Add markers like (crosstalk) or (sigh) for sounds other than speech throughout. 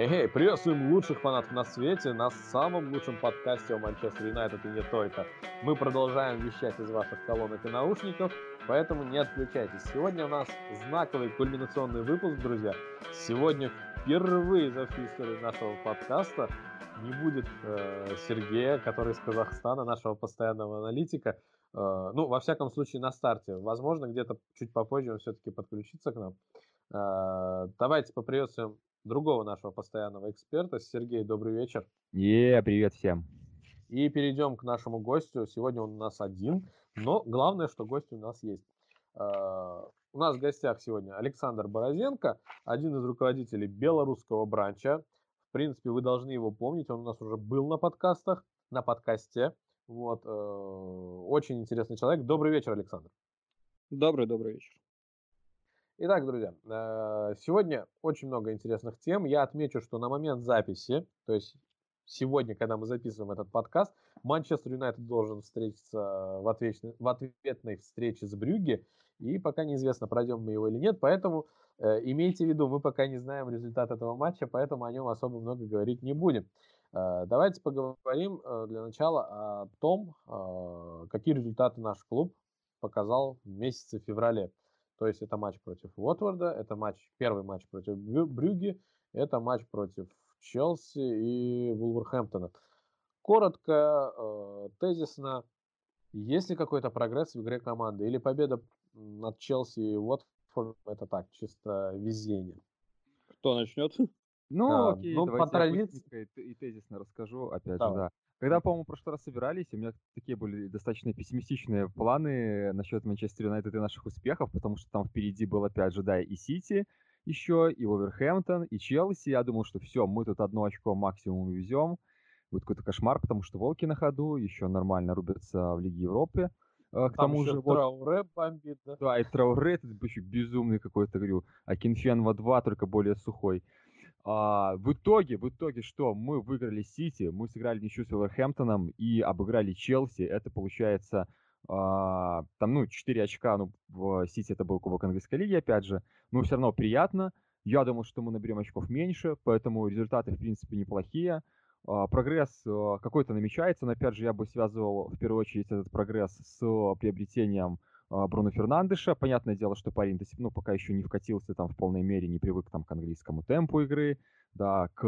Эй, приветствуем лучших фанатов на свете на самом лучшем подкасте о Манчестер Юнайтед и не только. Мы продолжаем вещать из ваших колонок и наушников, поэтому не отключайтесь. Сегодня у нас знаковый кульминационный выпуск, друзья. Сегодня впервые за всю историю нашего подкаста не будет э, Сергея, который из Казахстана, нашего постоянного аналитика. Э, ну, во всяком случае, на старте. Возможно, где-то чуть попозже он все-таки подключится к нам. Э, давайте поприветствуем другого нашего постоянного эксперта. Сергей, добрый вечер. Е, привет всем. И перейдем к нашему гостю. Сегодня он у нас один, но главное, что гость у нас есть. Э, у нас в гостях сегодня Александр Борозенко, один из руководителей белорусского бранча. В принципе, вы должны его помнить, он у нас уже был на подкастах, на подкасте. Вот, э, очень интересный человек. Добрый вечер, Александр. Добрый, добрый вечер. Итак, друзья, э, сегодня очень много интересных тем. Я отмечу, что на момент записи, то есть сегодня, когда мы записываем этот подкаст, Манчестер Юнайтед должен встретиться в, ответной, в ответной встрече с Брюги, и пока неизвестно, пройдем мы его или нет, поэтому э, имейте в виду, мы пока не знаем результат этого матча, поэтому о нем особо много говорить не будем. Э, давайте поговорим для начала о том, какие результаты наш клуб показал в месяце феврале. То есть это матч против Уотворда, это матч, первый матч против Брюги, это матч против Челси и Вулверхэмптона. Коротко, э, тезисно, есть ли какой-то прогресс в игре команды или победа над Челси и Уотфордом это так, чисто везение? Кто начнет? Ну, а, окей, ну, давайте по традиции... и, и тезисно расскажу, опять Давай. же, да. Когда, по-моему, в прошлый раз собирались, у меня такие были достаточно пессимистичные планы насчет Манчестер Юнайтед и наших успехов, потому что там впереди был опять же, да, и Сити еще, и Вулверхэмптон, и Челси. Я думал, что все, мы тут одно очко максимум везем. Будет какой-то кошмар, потому что волки на ходу, еще нормально рубятся в Лиге Европы. А, к Там тому же Трауре вот... бомбит, да? Да, и Трауре, это еще безумный какой-то, говорю, Акинфенва 2, только более сухой. А, в итоге, в итоге что? Мы выиграли Сити, мы сыграли ничью с Уилверхэмптоном и обыграли Челси. Это получается а, там, ну, 4 очка, ну, в Сити это был Кубок Английской Лиги, опять же. Но все равно приятно. Я думал, что мы наберем очков меньше, поэтому результаты, в принципе, неплохие. А, прогресс а, какой-то намечается, но, опять же, я бы связывал в первую очередь этот прогресс с приобретением Бруно Фернандеша. Понятное дело, что парень ну, пока еще не вкатился там в полной мере, не привык там к английскому темпу игры да, к,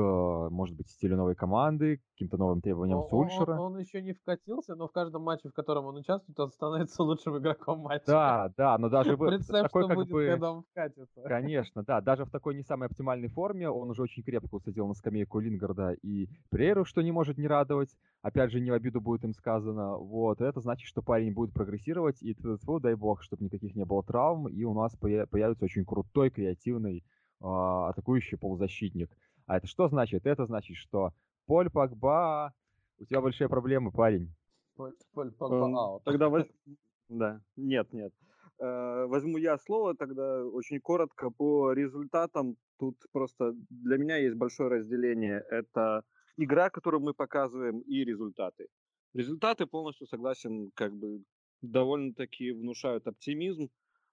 может быть, стилю новой команды, к каким-то новым требованиям он, Сульшера. Он, он, еще не вкатился, но в каждом матче, в котором он участвует, он становится (laughs) лучшим игроком матча. Да, да, но даже в Представь, такой, что как будет, бы, когда он вкатится. (laughs) Конечно, да, даже в такой не самой оптимальной форме он уже очень крепко усадил на скамейку Лингарда и Прейру, что не может не радовать. Опять же, не в обиду будет им сказано. Вот, это значит, что парень будет прогрессировать, и тьфу, дай бог, чтобы никаких не было травм, и у нас появится очень крутой, креативный э, атакующий полузащитник. А это что значит? Это значит, что Поль Погба, у тебя большие проблемы, парень. Поль, Поль Погба, а, Тогда воз... (laughs) Да, нет, нет. Э, возьму я слово тогда очень коротко по результатам. Тут просто для меня есть большое разделение. Это игра, которую мы показываем, и результаты. Результаты полностью согласен, как бы довольно-таки внушают оптимизм,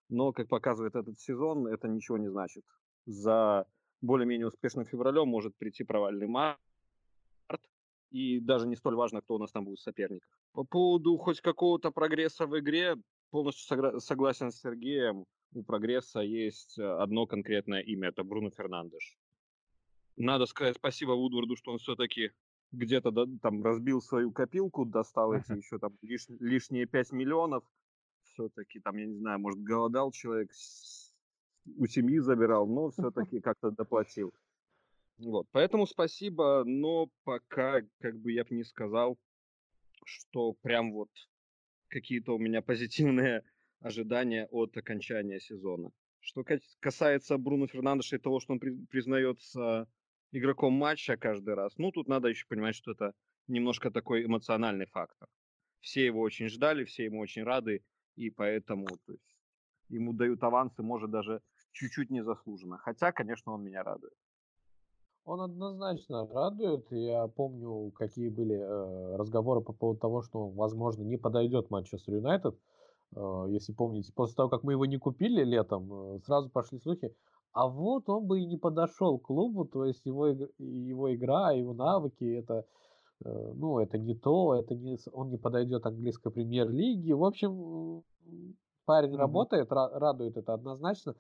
но, как показывает этот сезон, это ничего не значит. За более-менее успешным февралем может прийти провальный март, и даже не столь важно, кто у нас там будет в соперниках. По поводу хоть какого-то прогресса в игре, полностью согласен с Сергеем, у прогресса есть э, одно конкретное имя, это Бруно Фернандеш. Надо сказать спасибо Вудварду, что он все-таки где-то да, там разбил свою копилку, достал эти еще там лиш, лишние 5 миллионов. Все-таки там, я не знаю, может, голодал человек у семьи забирал, но все-таки как-то доплатил. Вот, поэтому спасибо, но пока, как бы я бы не сказал, что прям вот какие-то у меня позитивные (laughs) ожидания от окончания сезона. Что касается Бруно Фернандеша и того, что он при, признается игроком матча каждый раз, ну, тут надо еще понимать, что это немножко такой эмоциональный фактор. Все его очень ждали, все ему очень рады, и поэтому то есть, ему дают авансы, может, даже чуть-чуть незаслуженно. Хотя, конечно, он меня радует. Он однозначно радует. Я помню, какие были э, разговоры по поводу того, что он, возможно, не подойдет Манчестер Юнайтед. Э, если помните, после того, как мы его не купили летом, э, сразу пошли слухи, а вот он бы и не подошел к клубу, то есть его, его игра, его навыки, это, э, ну, это не то, это не, он не подойдет английской премьер-лиги. В общем, парень mm-hmm. работает, радует это однозначно.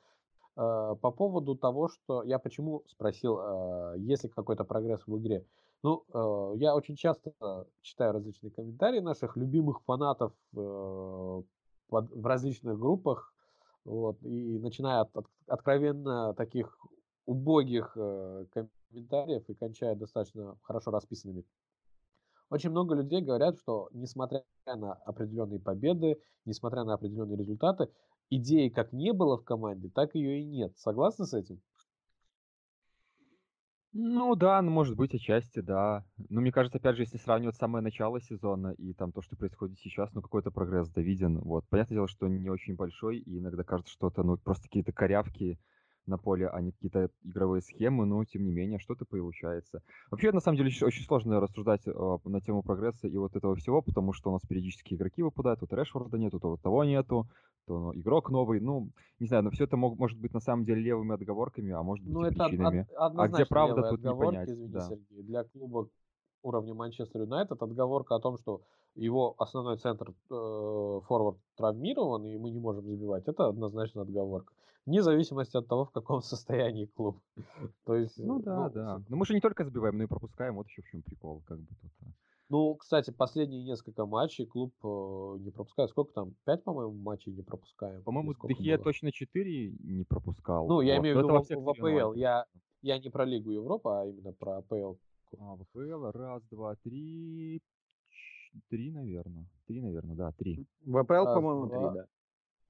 Э, по поводу того, что я почему спросил, э, есть ли какой-то прогресс в игре. Ну, я очень часто читаю различные комментарии наших любимых фанатов в различных группах, вот, и начиная от, от откровенно таких убогих э, комментариев и кончая достаточно хорошо расписанными. Очень много людей говорят, что несмотря на определенные победы, несмотря на определенные результаты, идеи как не было в команде, так ее и нет. Согласны с этим? Ну да, ну может быть, отчасти, да. Но мне кажется, опять же, если сравнивать самое начало сезона и там то, что происходит сейчас, ну какой-то прогресс да виден. Вот. Понятное дело, что не очень большой, и иногда кажется, что это ну просто какие-то корявки на поле, а не какие-то игровые схемы, но тем не менее что-то получается. Вообще, на самом деле, очень сложно рассуждать э, на тему прогресса и вот этого всего, потому что у нас периодически игроки выпадают, вот Решфорда нету, то вот того нету, то ну, игрок новый, ну, не знаю, но все это мог, может быть на самом деле левыми отговорками, а может быть ну, и это причинами. Од- а где правда, тут не понять. Извини, да. Сергей, для клуба уровня Манчестер Юнайтед отговорка о том, что его основной центр э, форвард травмирован, и мы не можем забивать, это однозначно отговорка. Вне зависимости от того, в каком (laughs) состоянии клуб. То есть, ну да, ну, да. Но мы же не только забиваем, но и пропускаем. Вот еще в чем прикол, как бы тут. А. Ну, кстати, последние несколько матчей клуб э, не пропускает. Сколько там? Пять, по-моему, матчей не пропускаем. По-моему, Дехе точно четыре не пропускал. Ну, я вот. имею в виду в, в АПЛ. Я, я не про Лигу Европы, а именно про АПЛ. А, в АПЛ раз, два, три, три, наверное. Три, наверное, да, три. В АПЛ, по-моему, три, да.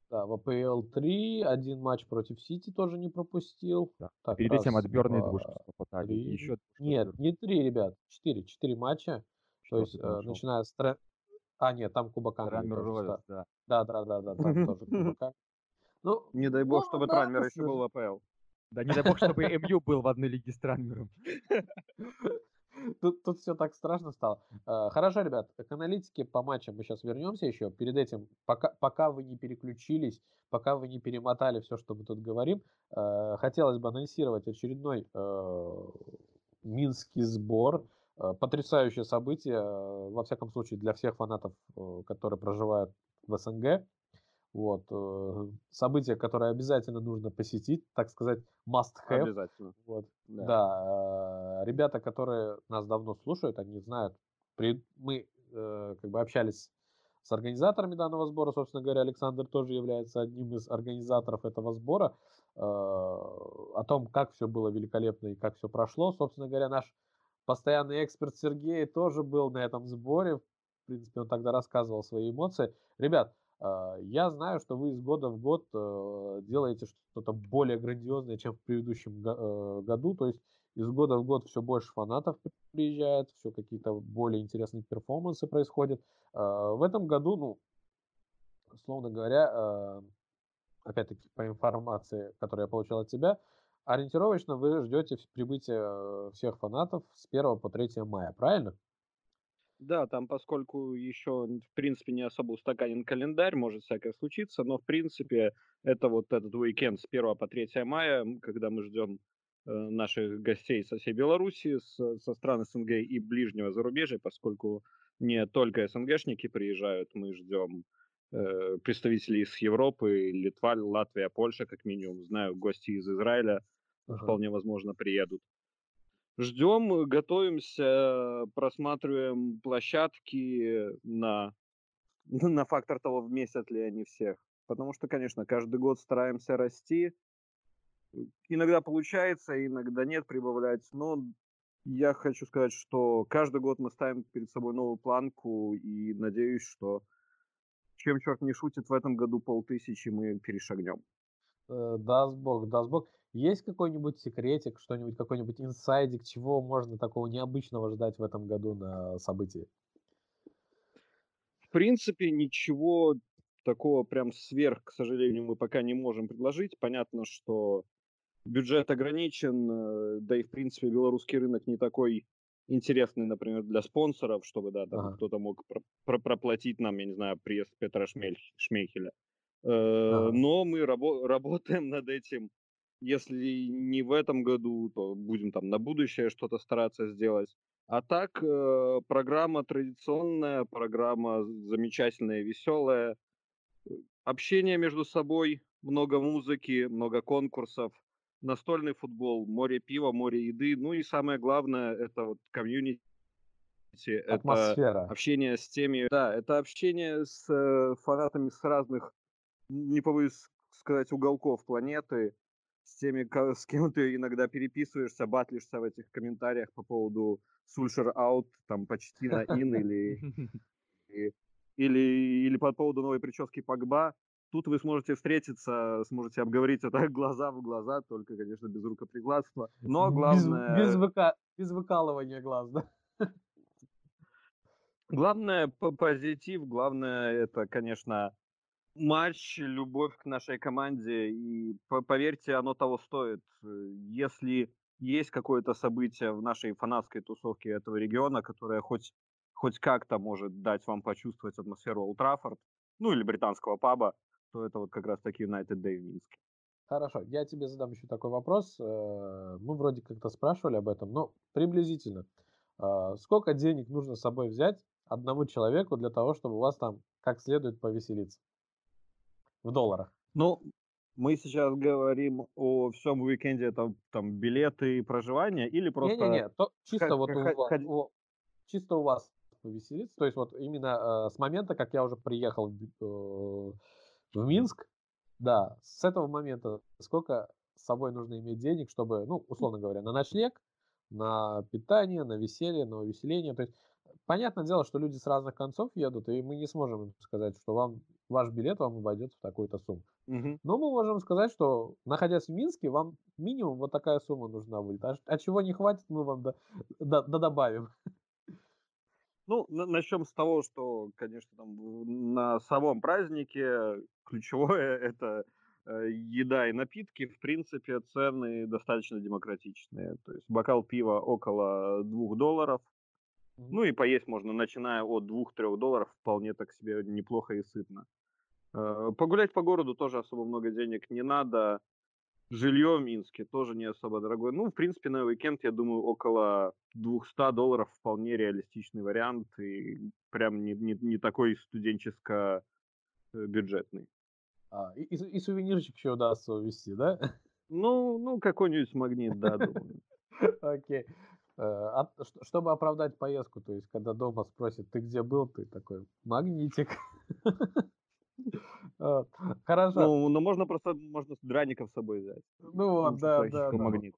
Да, в АПЛ 3, один матч против Сити тоже не пропустил. Да. Так, Перед раз, этим от Берна двушку хватали. Еще нет, не три, ребят, четыре. Четыре матча. Что то есть, э, начиная с... Тре... А, нет, там Кубок Англии. Тоже, да. да, да, да, да, там тоже (laughs) Кубок Ну, не дай бог, ну, чтобы Транмер еще был в АПЛ. Да, не дай бог, чтобы МЮ был в одной лиге с Транмером. (laughs) Тут, тут все так страшно стало. Э, хорошо, ребят, к аналитике по матчам мы сейчас вернемся еще. Перед этим, пока, пока вы не переключились, пока вы не перемотали все, что мы тут говорим, э, хотелось бы анонсировать очередной э, минский сбор. Потрясающее событие, во всяком случае, для всех фанатов, которые проживают в СНГ. Вот. Э, событие, которое обязательно нужно посетить, так сказать, must have. Обязательно. Вот. Да. да. Э, ребята, которые нас давно слушают, они знают. Мы э, как бы общались с организаторами данного сбора. Собственно говоря, Александр тоже является одним из организаторов этого сбора. О том, как все было великолепно и как все прошло. Собственно говоря, наш постоянный эксперт Сергей тоже был на этом сборе. В принципе, он тогда рассказывал свои эмоции. Ребят, я знаю, что вы из года в год э, делаете что-то более грандиозное, чем в предыдущем э, году. То есть из года в год все больше фанатов приезжает, все какие-то более интересные перформансы происходят. А, в этом году, ну, условно говоря, а, опять-таки по информации, которую я получил от тебя, ориентировочно вы ждете прибытия э, всех фанатов с 1 по 3 мая, правильно? Да, там, поскольку еще, в принципе, не особо устаканен календарь, может всякое случиться, но, в принципе, это вот этот уикенд с 1 по 3 мая, когда мы ждем э, наших гостей со всей Беларуси, с, со стран СНГ и ближнего зарубежья, поскольку не только СНГшники приезжают, мы ждем э, представителей из Европы, Литва, Латвия, Польша, как минимум. Знаю, гости из Израиля ага. вполне возможно приедут. Ждем, готовимся, просматриваем площадки на, (laughs) на фактор того, вместят ли они всех. Потому что, конечно, каждый год стараемся расти. Иногда получается, иногда нет прибавлять. Но я хочу сказать, что каждый год мы ставим перед собой новую планку и надеюсь, что чем черт не шутит, в этом году полтысячи мы перешагнем. Э, даст бог, даст бог. Есть какой-нибудь секретик, что-нибудь, какой-нибудь инсайдик, чего можно такого необычного ждать в этом году на событии? В принципе, ничего такого прям сверх, к сожалению, мы пока не можем предложить. Понятно, что бюджет ограничен, э, да и, в принципе, белорусский рынок не такой интересный, например, для спонсоров, чтобы, да, там ага. кто-то мог про- про- проплатить нам, я не знаю, приезд Петра Шмель- Шмейхеля. Э, ага. Но мы рабо- работаем над этим если не в этом году, то будем там на будущее что-то стараться сделать. А так, э, программа традиционная, программа замечательная, веселая. Общение между собой, много музыки, много конкурсов, настольный футбол, море пива, море еды. Ну и самое главное, это вот комьюнити, Атмосфера. это общение с теми, да, это общение с э, фанатами с разных, не побоюсь сказать, уголков планеты с теми, с кем ты иногда переписываешься, батлишься в этих комментариях по поводу Сульшер аут, там почти на ин или, или, или по поводу новой прически Погба. Тут вы сможете встретиться, сможете обговорить это (laughs) глаза в глаза, только, конечно, без рукоприкладства. Но главное... Без, без, выка... без выкалывания глаз, да? Главное позитив, главное это, конечно, матч, любовь к нашей команде. И поверьте, оно того стоит. Если есть какое-то событие в нашей фанатской тусовке этого региона, которое хоть, хоть как-то может дать вам почувствовать атмосферу Олд Траффорд, ну или британского паба, то это вот как раз таки United Day в Минске. Хорошо, я тебе задам еще такой вопрос. Э, мы вроде как-то спрашивали об этом, но приблизительно. Э, сколько денег нужно с собой взять одному человеку для того, чтобы у вас там как следует повеселиться? В долларах. Ну, мы сейчас говорим о всем уикенде, это там билеты и проживание или просто... Не-не-не, чисто вот у, вас, у, чисто у вас повеселиться. То есть вот именно э, с момента, как я уже приехал в, э, в Минск, да, с этого момента сколько с собой нужно иметь денег, чтобы, ну, условно говоря, на ночлег, на питание, на веселье, на увеселение. То есть Понятное дело, что люди с разных концов едут, и мы не сможем им сказать, что вам ваш билет вам обойдется в такую-то сумму. Угу. Но мы можем сказать, что находясь в Минске, вам минимум вот такая сумма нужна будет. А, а чего не хватит, мы вам до, до, до добавим. Ну, начнем с того, что, конечно, там на самом празднике ключевое это э, еда и напитки. В принципе, цены достаточно демократичные. То есть бокал пива около двух долларов, ну и поесть можно, начиная от 2-3 долларов, вполне так себе неплохо и сытно. Э, погулять по городу тоже особо много денег не надо. Жилье в Минске тоже не особо дорогое. Ну, в принципе, на уикенд, я думаю, около 200 долларов вполне реалистичный вариант. И прям не, не, не такой студенческо э. А, и, и сувенирчик еще удастся увезти, да? Ну, ну какой-нибудь магнит, да, думаю. (laughs) Окей. Э, чтобы оправдать поездку, то есть, когда дома спросят, ты где был, ты такой, магнитик. (laughs) Хорошо. Ну, ну, можно просто, можно драников с собой взять. Ну вот, да, да. Магнита.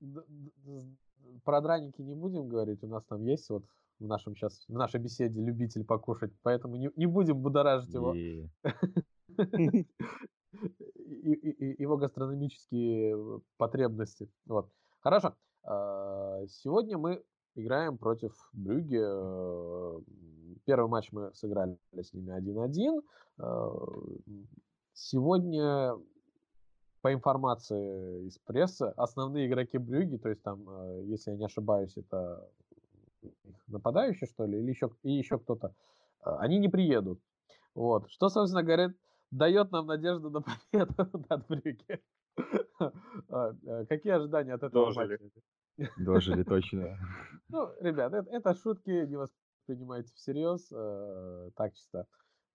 (laughs) Про драники не будем говорить, у нас там есть вот в нашем сейчас, в нашей беседе любитель покушать, поэтому не, не будем будоражить его. (laughs) Его гастрономические потребности. Вот. Хорошо. А, сегодня мы играем против Брюги. Э, первый матч мы сыграли с ними 1-1. А, сегодня, по информации из прессы, основные игроки Брюги, то есть там, э, если я не ошибаюсь, это нападающий, что ли, или еще, и еще кто-то, а, они не приедут. Вот. Что, собственно, говорит, дает нам надежду на (laughs) победу над Брюги. Э, какие ожидания от этого Дожили. матча? Дожили, точно. (laughs) Ну, ребят, это, это шутки, не воспринимайте всерьез. Э, так чисто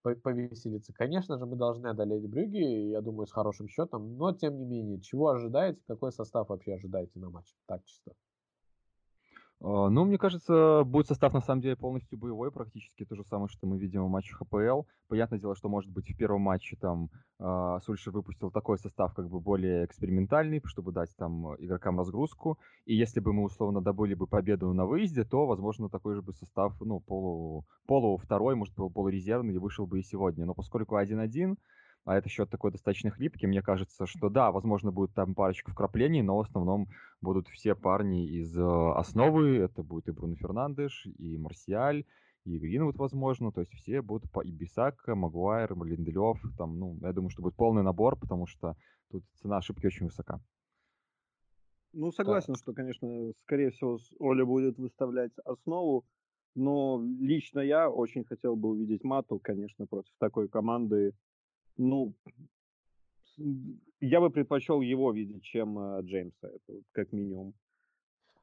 повеселиться. Конечно же, мы должны одолеть Брюги, я думаю, с хорошим счетом, но тем не менее, чего ожидаете, какой состав вообще ожидаете на матч? Так чисто. А, ну, мне кажется, будет состав на самом деле полностью боевой, практически то же самое, что мы видим в матче ХПЛ. Понятное дело, что, может быть, в первом матче там э, Сульшер выпустил такой состав, как бы более экспериментальный, чтобы дать там игрокам разгрузку. И если бы мы условно добыли бы победу на выезде, то, возможно, такой же бы состав, ну, полу, полу второй, может, полурезервный, вышел бы и сегодня. Но поскольку 1-1, а это счет такой достаточно хлипкий. Мне кажется, что да, возможно, будет там парочка вкраплений, но в основном будут все парни из э, основы. Это будет и Бруно Фернандеш, и Марсиаль, и Гринвуд, возможно. То есть все будут по и Бисака, Магуайр, Линделев. Там, ну, я думаю, что будет полный набор, потому что тут цена ошибки очень высока. Ну, согласен, да. что, конечно, скорее всего, Оля будет выставлять основу. Но лично я очень хотел бы увидеть Мату, конечно, против такой команды ну, я бы предпочел его видеть, чем э, Джеймса, это как минимум.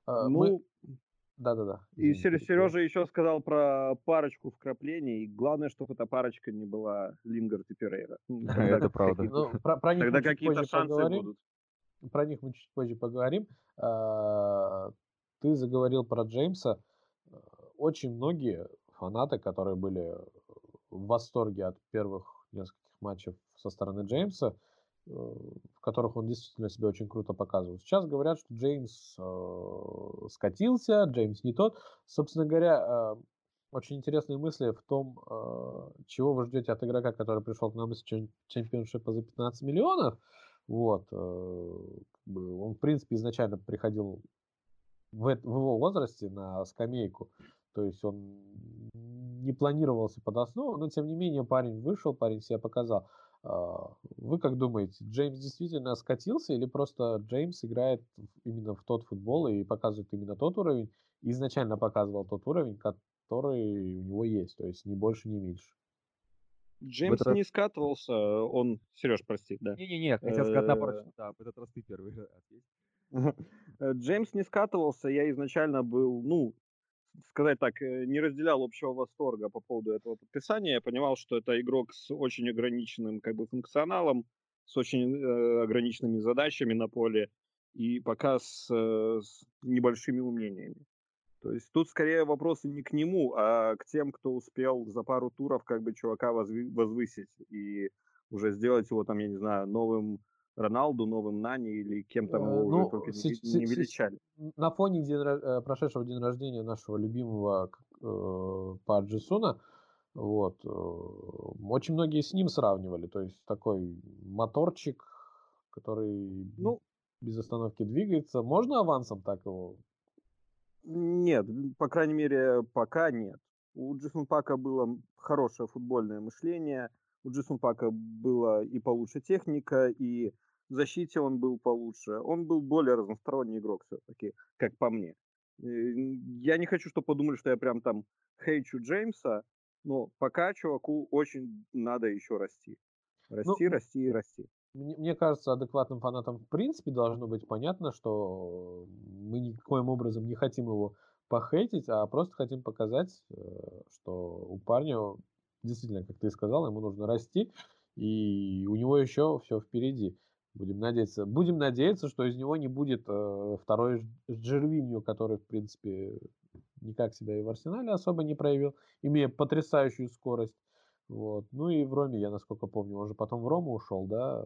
А, ну, мы... Да-да-да. И Сережа еще сказал про парочку вкраплений. Главное, чтобы эта парочка не была Лингард и Перейра. (laughs) Это правда. (laughs) Ну, Тогда какие-то шансы будут. Про них мы чуть позже поговорим. А, ты заговорил про Джеймса. Очень многие фанаты, которые были в восторге от первых нескольких матчев со стороны Джеймса, э, в которых он действительно себя очень круто показывал. Сейчас говорят, что Джеймс э, скатился, Джеймс не тот. Собственно говоря, э, очень интересные мысли в том, чего вы ждете от игрока, который пришел к нам из чемпионшипа за 15 миллионов. Вот. Он, в принципе, изначально приходил в его возрасте на скамейку. То есть он не планировался под основу, но тем не менее парень вышел, парень себя показал. А, вы как думаете, Джеймс действительно скатился или просто Джеймс играет именно в тот футбол и показывает именно тот уровень, изначально показывал тот уровень, который у него есть, то есть ни больше, ни меньше? Джеймс этот... не скатывался, он... Сереж, прости, да. Не-не-не, хотел сказать наоборот, да, в этот раз ты первый (laughs) (laughs) Джеймс не скатывался, я изначально был, ну, сказать так, э, не разделял общего восторга по поводу этого подписания. Я понимал, что это игрок с очень ограниченным как бы функционалом, с очень э, ограниченными задачами на поле и пока с, э, с небольшими умениями. То есть тут скорее вопросы не к нему, а к тем, кто успел за пару туров как бы чувака возвысить и уже сделать его там, я не знаю, новым Роналду, новым Нани или кем там его ну, уже только с- не, не величали. На фоне день, э, прошедшего день рождения нашего любимого э, Паджисуна, вот, э, очень многие с ним сравнивали. То есть такой моторчик, который ну, без остановки двигается. Можно авансом так его? Нет, по крайней мере, пока нет. У Джисон Пака было хорошее футбольное мышление, у Джисон Пака была и получше техника, и в защите он был получше. Он был более разносторонний игрок все-таки, как по мне. Я не хочу, чтобы подумали, что я прям там хейчу Джеймса, но пока чуваку очень надо еще расти. Расти, ну, расти и расти. Мне, мне кажется, адекватным фанатам в принципе должно быть понятно, что мы никоим образом не хотим его похейтить, а просто хотим показать, э, что у парня действительно, как ты сказал, ему нужно расти, и у него еще все впереди. Будем надеяться. Будем надеяться, что из него не будет э, второй Джервинью, который, в принципе, никак себя и в Арсенале особо не проявил, имея потрясающую скорость. Вот. Ну и в Роме, я насколько помню, он же потом в Рому ушел, да,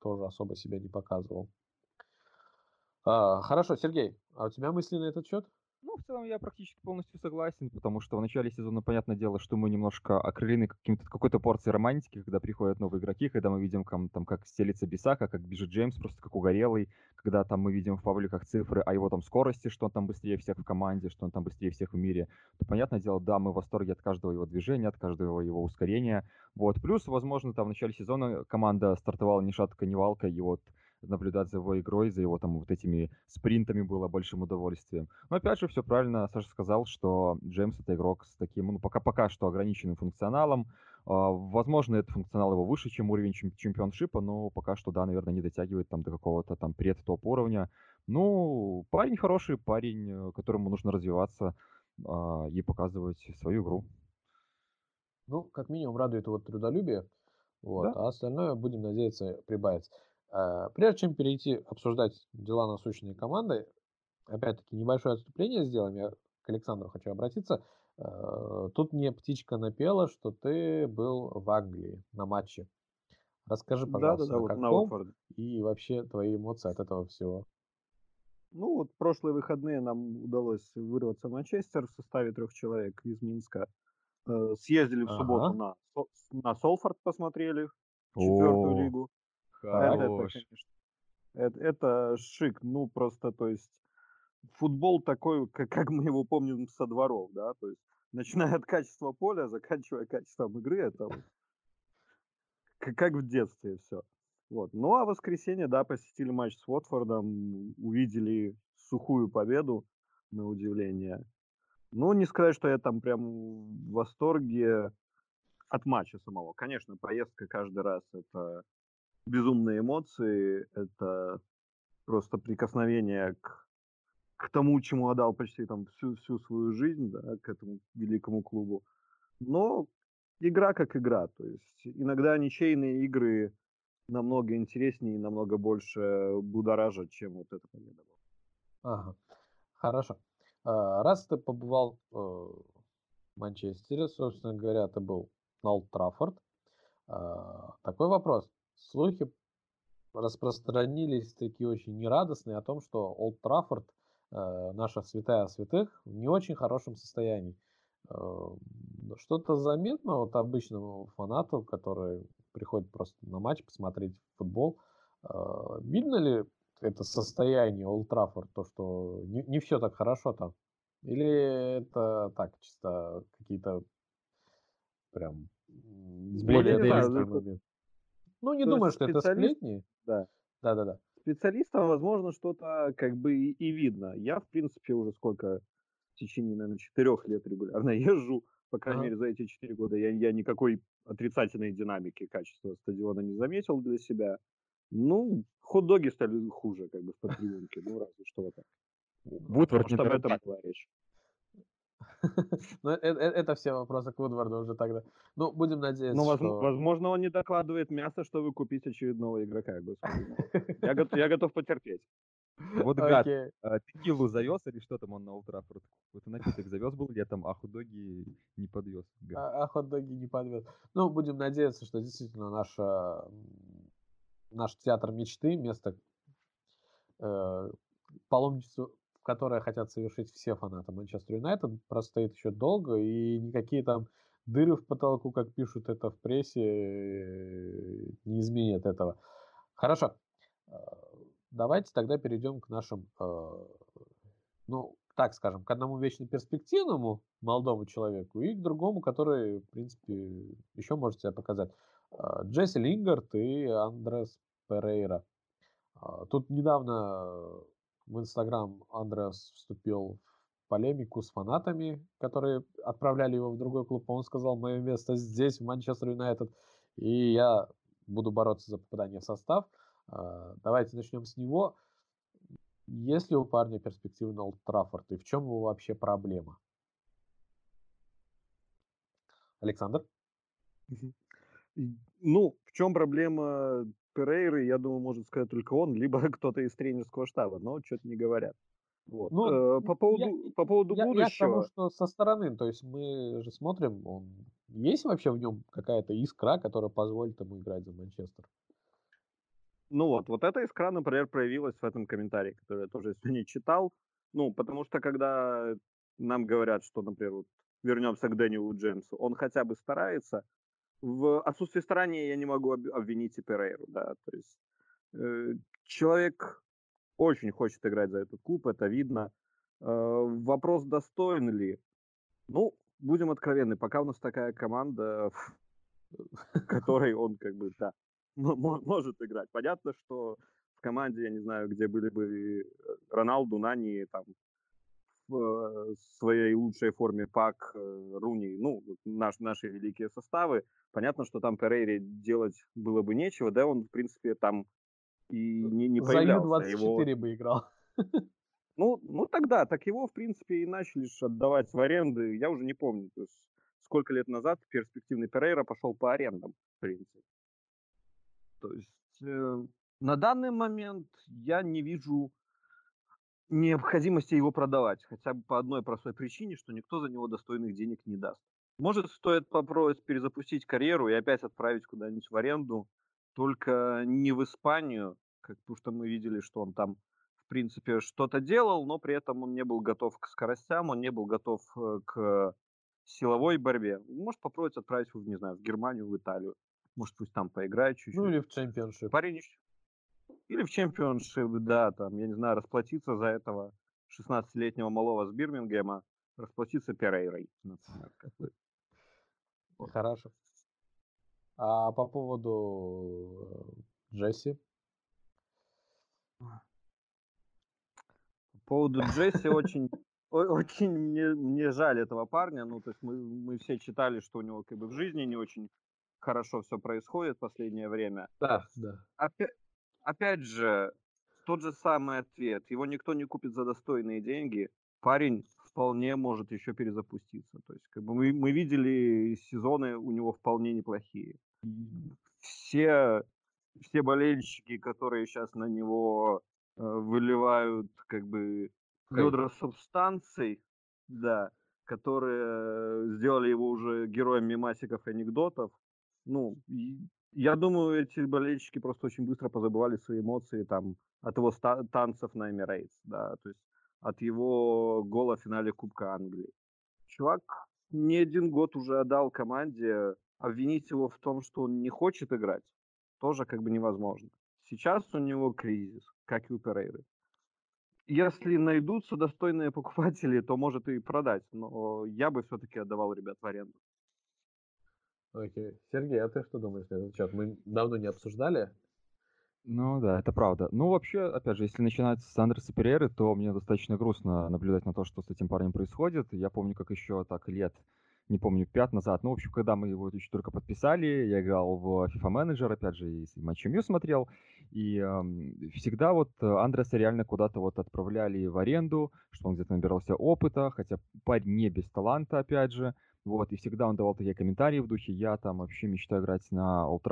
тоже особо себя не показывал. А, хорошо, Сергей, а у тебя мысли на этот счет? В целом я практически полностью согласен, потому что в начале сезона, понятное дело, что мы немножко окрылены каким-то, какой-то порцией романтики, когда приходят новые игроки, когда мы видим, там, там как стелится Бисака, как бежит Джеймс, просто как угорелый, когда там мы видим в пабликах цифры о его там скорости, что он там быстрее всех в команде, что он там быстрее всех в мире, то, понятное дело, да, мы в восторге от каждого его движения, от каждого его ускорения. Вот. Плюс, возможно, там в начале сезона команда стартовала ни шатка, ни валка, и вот наблюдать за его игрой, за его там вот этими спринтами было большим удовольствием. Но опять же, все правильно Саша сказал, что Джеймс это игрок с таким, ну, пока, пока что ограниченным функционалом. А, возможно, этот функционал его выше, чем уровень чемпионшипа, но пока что, да, наверное, не дотягивает там до какого-то там пред-топ уровня. Ну, парень хороший, парень, э, которому нужно развиваться э, и показывать свою игру. Ну, как минимум радует его трудолюбие, вот, да? а остальное, будем надеяться, прибавится. Э, прежде чем перейти обсуждать дела насущной команды, опять-таки небольшое отступление сделаем. Я к Александру хочу обратиться. Э, тут мне птичка напела, что ты был в Англии на матче. Расскажи, пожалуйста, да, да, да, каком вот и вообще твои эмоции от этого всего. Ну вот прошлые выходные нам удалось вырваться в Манчестер в составе трех человек из Минска. Э, съездили в ага. субботу на, на Солфорд, посмотрели четвертую О. лигу. Это, это, конечно, это, это шик, ну просто, то есть футбол такой, как, как мы его помним со дворов, да, то есть начиная от качества поля, заканчивая качеством игры, это вот как, как в детстве все. Вот. Ну а в воскресенье, да, посетили матч с Уотфордом, увидели сухую победу, на удивление. Ну, не сказать, что я там прям в восторге от матча самого. Конечно, поездка каждый раз это безумные эмоции, это просто прикосновение к, к тому, чему отдал почти там всю, всю свою жизнь, да, к этому великому клубу. Но игра как игра, то есть иногда ничейные игры намного интереснее и намного больше будоражат, чем вот эта победа была. Ага, хорошо. А, раз ты побывал э, в Манчестере, собственно говоря, ты был на Олд Траффорд. А, такой вопрос. Слухи распространились такие очень нерадостные о том, что Олд Траффорд, э, наша святая святых, в не очень хорошем состоянии. Э, что-то заметно вот обычному фанату, который приходит просто на матч посмотреть футбол. Э, видно ли это состояние Олд Траффорд, то, что не, не все так хорошо там? Или это так, чисто какие-то прям сплетни? Ну, не думаю, что это сплетни. Да. Да, да, да. Специалистам, возможно, что-то как бы и, и видно. Я, в принципе, уже сколько в течение, наверное, четырех лет регулярно (laughs) езжу. По крайней ага. мере, за эти четыре года я, я никакой отрицательной динамики качества стадиона не заметил для себя. Ну, хот-доги стали хуже, как бы, в подтрибунке. Ну, разве что вот так. Вудвард не об этом была речь. (laughs) Ну, э, э, это все вопросы к Вудварду уже тогда. Ну, будем надеяться, Ну, что... возможно, он не докладывает мясо, чтобы купить очередного игрока. Я, (laughs) готов, я готов потерпеть. Вот гад, okay. а, текилу завез или что там он на Ултрафорд? Какой-то напиток завез был летом, а хот-доги не подвез. А, а хот-доги не подвез. Ну, будем надеяться, что действительно наша, наш театр мечты, место э, паломничества которое хотят совершить все фанаты Манчестер Юнайтед, простоит еще долго, и никакие там дыры в потолку, как пишут это в прессе, не изменят этого. Хорошо. Э, давайте тогда перейдем к нашим, э, ну, так скажем, к одному вечно перспективному молодому человеку и к другому, который, в принципе, еще может себя показать. Э, Джесси Лингард и Андрес Перейра. Тут недавно в Инстаграм Андреас вступил в полемику с фанатами, которые отправляли его в другой клуб. Он сказал, мое место здесь, в Манчестер Юнайтед, и я буду бороться за попадание в состав. А, давайте начнем с него. Есть ли у парня перспективы на Олд Траффорд, и в чем его вообще проблема? Александр? Ну, в чем проблема Перейры, я думаю, может сказать только он, либо (laughs) кто-то из тренерского штаба, но что-то не говорят. Вот. Ну, э, по поводу, я, по поводу я, будущего... Я тому, что со стороны, то есть мы же смотрим, он есть вообще в нем какая-то искра, которая позволит ему играть за Манчестер? Ну вот, вот эта искра, например, проявилась в этом комментарии, который я тоже (laughs) сегодня читал. Ну, потому что когда нам говорят, что, например, вот вернемся к Дэниелу Джеймсу, он хотя бы старается, в отсутствии старания я не могу обвинить и Перейру, да, то есть э, человек очень хочет играть за этот клуб, это видно. Э, вопрос, достоин ли? Ну, будем откровенны, пока у нас такая команда, в (laughs) которой он как бы, да, может играть. Понятно, что в команде, я не знаю, где были бы Роналду, Нани, там, в э, своей лучшей форме Пак, э, Руни, ну, наш, наши великие составы. Понятно, что там Перейре делать было бы нечего, да, он, в принципе, там и не, не появлялся. За 24 его... бы играл. (laughs) Ну, ну тогда, так его, в принципе, и начали отдавать в аренды. Я уже не помню, то есть, сколько лет назад перспективный Перейра пошел по арендам, в принципе. То есть э, на данный момент я не вижу необходимости его продавать, хотя бы по одной простой причине, что никто за него достойных денег не даст. Может, стоит попробовать перезапустить карьеру и опять отправить куда-нибудь в аренду, только не в Испанию, как, потому что мы видели, что он там, в принципе, что-то делал, но при этом он не был готов к скоростям, он не был готов э, к силовой борьбе. Может попробовать отправить его, не знаю, в Германию, в Италию. Может, пусть там поиграет чуть-чуть. Ну или в чемпионшип. Парень или в чемпионшип, да, там, я не знаю, расплатиться за этого 16-летнего малого с Бирмингема, расплатиться Перейрой, например. (laughs) Хорошо. А по поводу э, Джесси? По поводу Джесси очень, очень мне, мне жаль этого парня. Ну, то есть мы, мы все читали, что у него как бы в жизни не очень хорошо все происходит в последнее время. Да, да. Опять, опять же, тот же самый ответ. Его никто не купит за достойные деньги. Парень вполне может еще перезапуститься. То есть, как бы мы, мы видели сезоны у него вполне неплохие. Все, все болельщики, которые сейчас на него э, выливают как бы ведра субстанций, да, которые сделали его уже героем мемасиков и анекдотов. Ну, я думаю, эти болельщики просто очень быстро позабывали свои эмоции там от его танцев на Эмирейтс, да, то есть от его гола в финале Кубка Англии. Чувак не один год уже отдал команде, обвинить его в том, что он не хочет играть, тоже как бы невозможно. Сейчас у него кризис, как и у Перейры. Если найдутся достойные покупатели, то может и продать, но я бы все-таки отдавал ребят в аренду. Окей. Сергей, а ты что думаешь на этот счет? Мы давно не обсуждали ну да, это правда. Ну, вообще, опять же, если начинать с Андреса Перейры, то мне достаточно грустно наблюдать на то, что с этим парнем происходит. Я помню, как еще так лет, не помню, пять назад, ну, в общем, когда мы его еще только подписали, я играл в FIFA Manager, опять же, и матч Мью смотрел, и э, всегда вот Андреса реально куда-то вот отправляли в аренду, что он где-то набирался опыта, хотя парень не без таланта, опять же, вот, и всегда он давал такие комментарии в духе, я там вообще мечтаю играть на Олд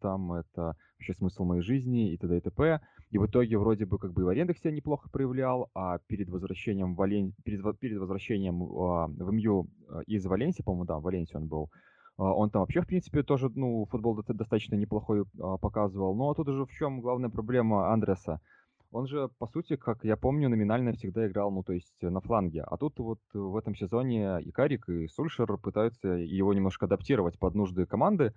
там, это вообще смысл моей жизни и т.д. и т.п. И в итоге вроде бы как бы и в арендах себя неплохо проявлял, а перед возвращением в Вален... перед, перед возвращением э, в МЮ а, из Валенсии, по-моему, да, в Валенсии он был, э, он там вообще, в принципе, тоже, ну, футбол достаточно неплохой э, показывал. Но тут уже в чем главная проблема Андреса? Он же, по сути, как я помню, номинально всегда играл, ну, то есть на фланге. А тут вот в этом сезоне и Карик, и Сульшер пытаются его немножко адаптировать под нужды команды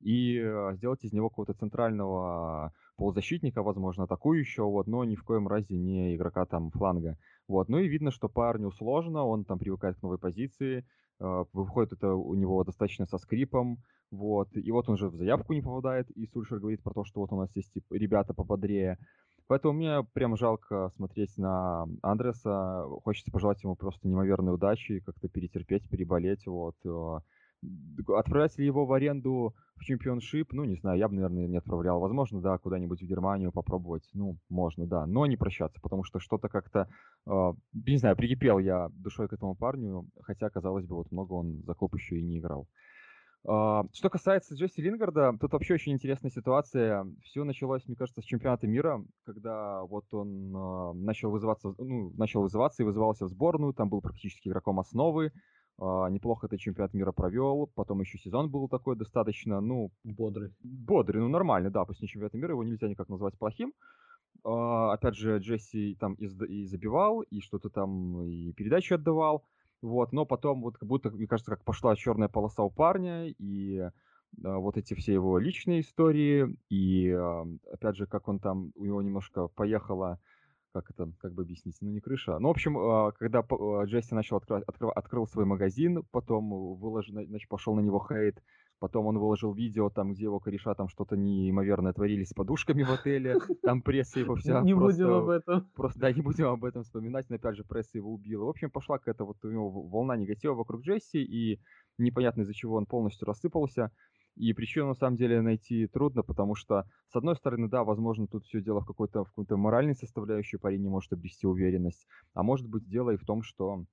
и э, сделать из него какого-то центрального полузащитника, возможно, атакующего, вот, но ни в коем разе не игрока там фланга. Вот. Ну и видно, что парню сложно, он там привыкает к новой позиции, э, выходит это у него достаточно со скрипом, вот, и вот он же в заявку не попадает, и Сульшер говорит про то, что вот у нас есть типа, ребята пободрее, Поэтому мне прям жалко смотреть на Андреса. Хочется пожелать ему просто неимоверной удачи, как-то перетерпеть, переболеть. Вот. Э, отправлять ли его в аренду в чемпионшип? Ну, не знаю, я бы, наверное, не отправлял. Возможно, да, куда-нибудь в Германию попробовать. Ну, можно, да. Но не прощаться, потому что что-то как-то, э, не знаю, прикипел я душой к этому парню, хотя, казалось бы, вот много он за клуб еще и не играл. А, что касается Джесси Лингарда, тут вообще очень интересная ситуация. Все началось, мне кажется, с чемпионата мира, когда вот он э, начал вызываться, ну, начал вызываться и вызывался в сборную, там был практически игроком основы, э, неплохо этот чемпионат мира провел, потом еще сезон был такой достаточно, ну... Бодрый. Бодрый, ну нормальный, да, после чемпионата мира его нельзя никак назвать плохим. Опять же, Джесси там и, и забивал, и что-то там, и передачи отдавал. Вот, но потом вот как будто, мне кажется, как пошла черная полоса у парня, и э, вот эти все его личные истории, и опять же, как он там, у него немножко поехала, как это, как бы объяснить, ну не крыша. Ну, в общем, э, когда э, Джесси начал открывать, открыл, открыл свой магазин, потом выложил, значит, пошел на него хейт, Потом он выложил видео, там, где его кореша там что-то неимоверное творили с подушками в отеле. (laughs) Там пресса его вся Не будем об этом. Просто, да, не будем об этом вспоминать. Но опять же, пресса его убила. В общем, пошла какая-то вот у него волна негатива вокруг Джесси. И непонятно из-за чего он полностью рассыпался. И причину на самом деле найти трудно, потому что, с одной стороны, да, возможно, тут все дело в какой-то в какой-то моральной составляющей, парень не может обрести уверенность. А может быть, дело и в том, что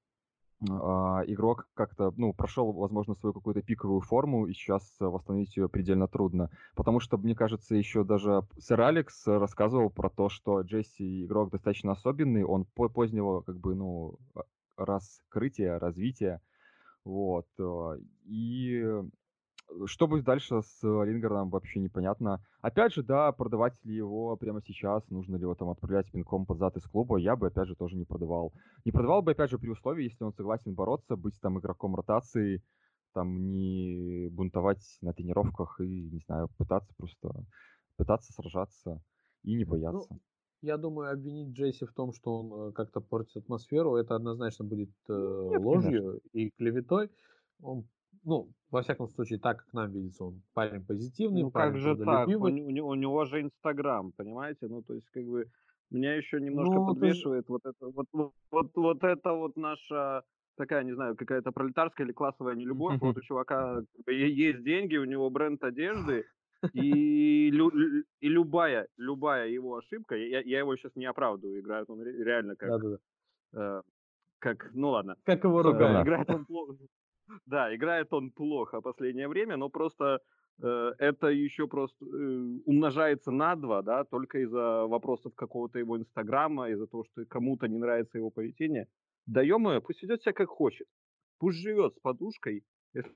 игрок как-то, ну, прошел, возможно, свою какую-то пиковую форму, и сейчас восстановить ее предельно трудно. Потому что, мне кажется, еще даже сэр Алекс рассказывал про то, что Джесси игрок достаточно особенный, он позднего, как бы, ну, а, раскрытия, развития, вот. Э, и что будет дальше с Лингардом, вообще непонятно. Опять же, да, продавать ли его прямо сейчас, нужно ли его там отправлять пинком под зад из клуба, я бы, опять же, тоже не продавал. Не продавал бы, опять же, при условии, если он согласен бороться, быть там игроком ротации, там не бунтовать на тренировках и, не знаю, пытаться просто, пытаться сражаться и не ну, бояться. Ну, я думаю, обвинить Джесси в том, что он э, как-то портит атмосферу, это однозначно будет э, Нет, ложью конечно. и клеветой. Он ну, во всяком случае, так, как нам видится, он парень позитивный, ну, парень как же так? У, у, у него же Инстаграм, понимаете? Ну, то есть, как бы, меня еще немножко ну, подвешивает ты... вот это вот, вот, вот, вот это вот наша такая, не знаю, какая-то пролетарская или классовая нелюбовь. Вот у (laughs) чувака есть деньги, у него бренд одежды, (laughs) и, лю, и любая, любая его ошибка, я, я его сейчас не оправдываю, играет он реально как... Да-да-да. Э, как, ну ладно. Как его ругают. Играет он (laughs) плохо. Да, играет он плохо последнее время, но просто э, это еще просто э, умножается на два, да, только из-за вопросов какого-то его инстаграма, из-за того, что кому-то не нравится его поведение. Даем ее, пусть ведет себя как хочет. Пусть живет с подушкой, если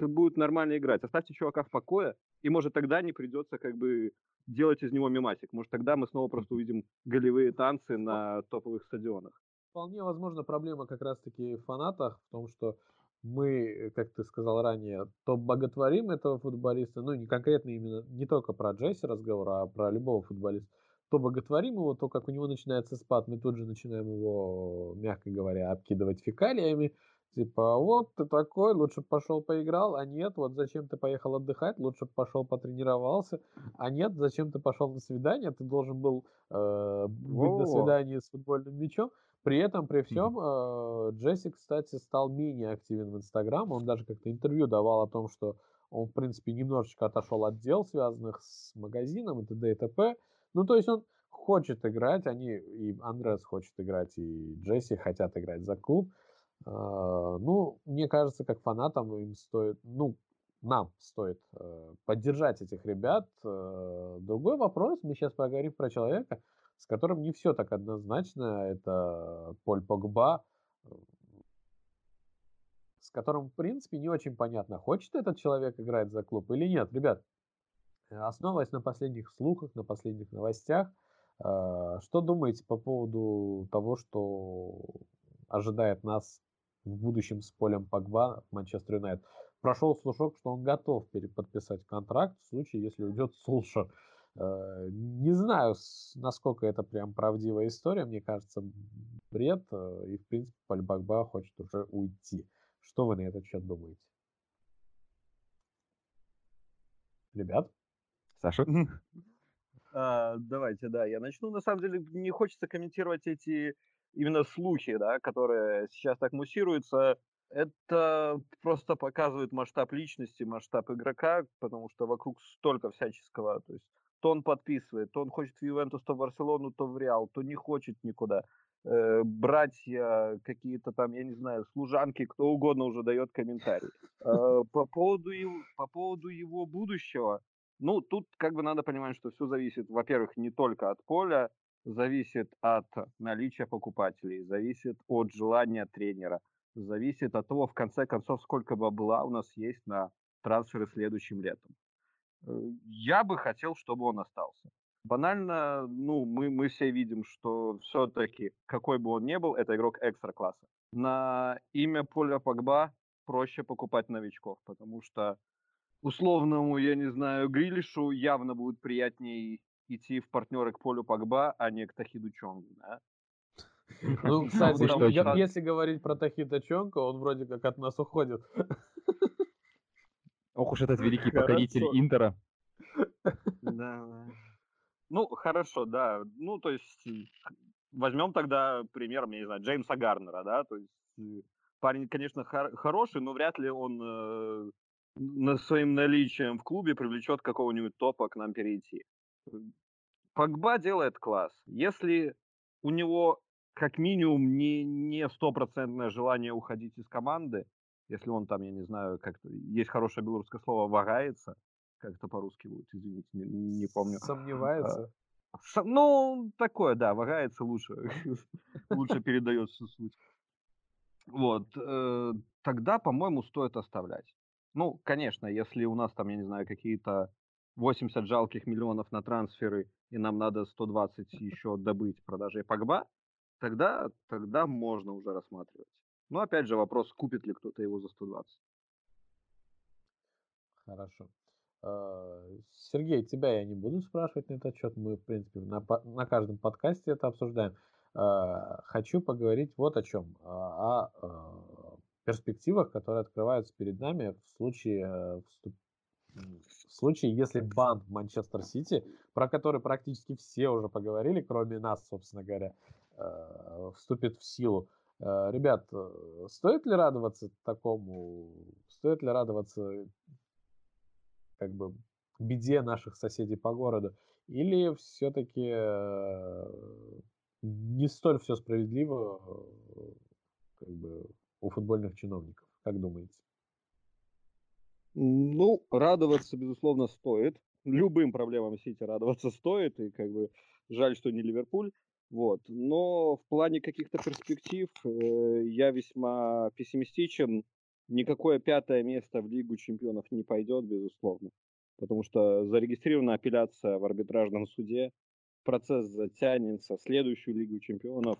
будет нормально играть. Оставьте чувака в покое, и может тогда не придется как бы делать из него мемасик. Может тогда мы снова просто увидим голевые танцы на топовых стадионах. Вполне возможно проблема как раз-таки в фанатах в том, что мы, как ты сказал ранее, то боготворим этого футболиста, ну не конкретно именно, не только про Джесси разговор, а про любого футболиста, то боготворим его, то как у него начинается спад, мы тут же начинаем его, мягко говоря, обкидывать фекалиями, Типа, вот ты такой, лучше пошел поиграл, а нет, вот зачем ты поехал отдыхать, лучше пошел потренировался, а нет, зачем ты пошел на свидание, ты должен был э, быть О-о-о. на свидании с футбольным мячом. При этом, при всем, э, Джесси, кстати, стал менее активен в Инстаграм, он даже как-то интервью давал о том, что он, в принципе, немножечко отошел от дел, связанных с магазином и т.д. и т.п. Ну, то есть он хочет играть, они, и Андрес хочет играть, и Джесси хотят играть за клуб. А, ну, мне кажется, как фанатам им стоит, ну, нам стоит э, поддержать этих ребят. Э, другой вопрос, мы сейчас поговорим про человека, с которым не все так однозначно. Это Поль Погба, с которым, в принципе, не очень понятно, хочет этот человек играть за клуб или нет. Ребят, основываясь на последних слухах, на последних новостях, э, что думаете по поводу того, что ожидает нас в будущем с Полем Погба в Манчестер Юнайтед. Прошел слушок, что он готов переподписать контракт в случае, если уйдет Сулшер. Э, не знаю, насколько это прям правдивая история. Мне кажется, бред. Э, и, в принципе, Поль Погба хочет уже уйти. Что вы на этот счет думаете? Ребят? Саша? А, давайте, да, я начну. На самом деле, не хочется комментировать эти именно слухи, да, которые сейчас так муссируются, это просто показывает масштаб личности, масштаб игрока, потому что вокруг столько всяческого. То есть то он подписывает, то он хочет в Ювентус, то в Барселону, то в Реал, то не хочет никуда. Э, братья, какие-то там, я не знаю, служанки, кто угодно уже дает комментарий. Э, по, поводу его, по поводу его будущего, ну, тут как бы надо понимать, что все зависит, во-первых, не только от поля, зависит от наличия покупателей, зависит от желания тренера, зависит от того, в конце концов, сколько бабла у нас есть на трансферы следующим летом. Э, я бы хотел, чтобы он остался. Банально, ну, мы, мы все видим, что все-таки, какой бы он ни был, это игрок экстра-класса. На имя Поля Погба проще покупать новичков, потому что условному, я не знаю, Грилишу явно будет приятнее идти в партнеры к Полю Погба, а не к Тахиду Чонгу, да? Ну, (laughs) кстати, если говорить про Тахита Чонка, он вроде как от нас уходит. (laughs) Ох уж этот великий покоритель Интера. Да. Ну, хорошо, да. Ну, то есть, возьмем тогда пример, я не знаю, Джеймса Гарнера, да, то есть э, парень, конечно, хороший, но вряд ли он э, на своим наличием в клубе привлечет какого-нибудь топа к нам перейти. Погба делает класс. Если у него как минимум не, не стопроцентное желание уходить из команды, если он там, я не знаю, как есть хорошее белорусское слово «вагается», как это по-русски будет, извините, не, не помню. Сомневается. А, ну, такое, да, вагается лучше, (laughs) лучше передает всю суть. Вот, э, тогда, по-моему, стоит оставлять. Ну, конечно, если у нас там, я не знаю, какие-то 80 жалких миллионов на трансферы, и нам надо 120 (laughs) еще добыть продажей Погба, тогда, тогда можно уже рассматривать. Но опять же вопрос, купит ли кто-то его за 120. Хорошо. А, Сергей, тебя я не буду спрашивать на этот счет. Мы, в принципе, на, на каждом подкасте это обсуждаем. А, хочу поговорить вот о чем. А, о перспективах, которые открываются перед нами в случае э, в случае, если бан Манчестер Сити, про который практически все уже поговорили, кроме нас, собственно говоря, э, вступит в силу, ребят, стоит ли радоваться такому, стоит ли радоваться как бы беде наших соседей по городу, или все-таки не столь все справедливо как бы, у футбольных чиновников? Как думаете? Ну, радоваться, безусловно, стоит. Любым проблемам Сити радоваться стоит, и как бы жаль, что не Ливерпуль. Вот. Но в плане каких-то перспектив э, я весьма пессимистичен. Никакое пятое место в Лигу чемпионов не пойдет, безусловно. Потому что зарегистрирована апелляция в арбитражном суде. Процесс затянется. Следующую Лигу чемпионов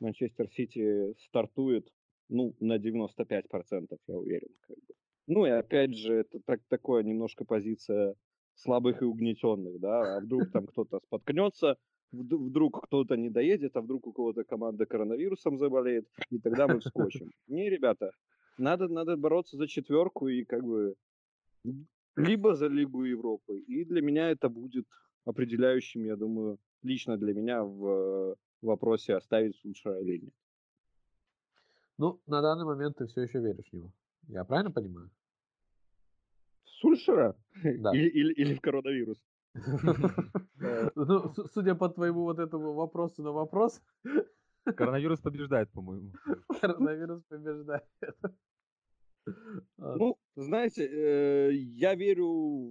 Манчестер Сити стартует ну, на 95%, я уверен. Как бы. Ну и опять же, это так, такое немножко позиция слабых и угнетенных, да, а вдруг там кто-то споткнется, вдруг кто-то не доедет, а вдруг у кого-то команда коронавирусом заболеет, и тогда мы вскочим. Не, ребята, надо, надо бороться за четверку и как бы либо за Лигу Европы. И для меня это будет определяющим, я думаю, лично для меня в вопросе оставить Сульшера или нет. Ну, на данный момент ты все еще веришь в него. Я правильно понимаю? Сульшера? Да. Или, или, или в коронавирус? Ну, судя по твоему вот этому вопросу на вопрос... Коронавирус побеждает, по-моему. Коронавирус побеждает. Ну, знаете, э, я верю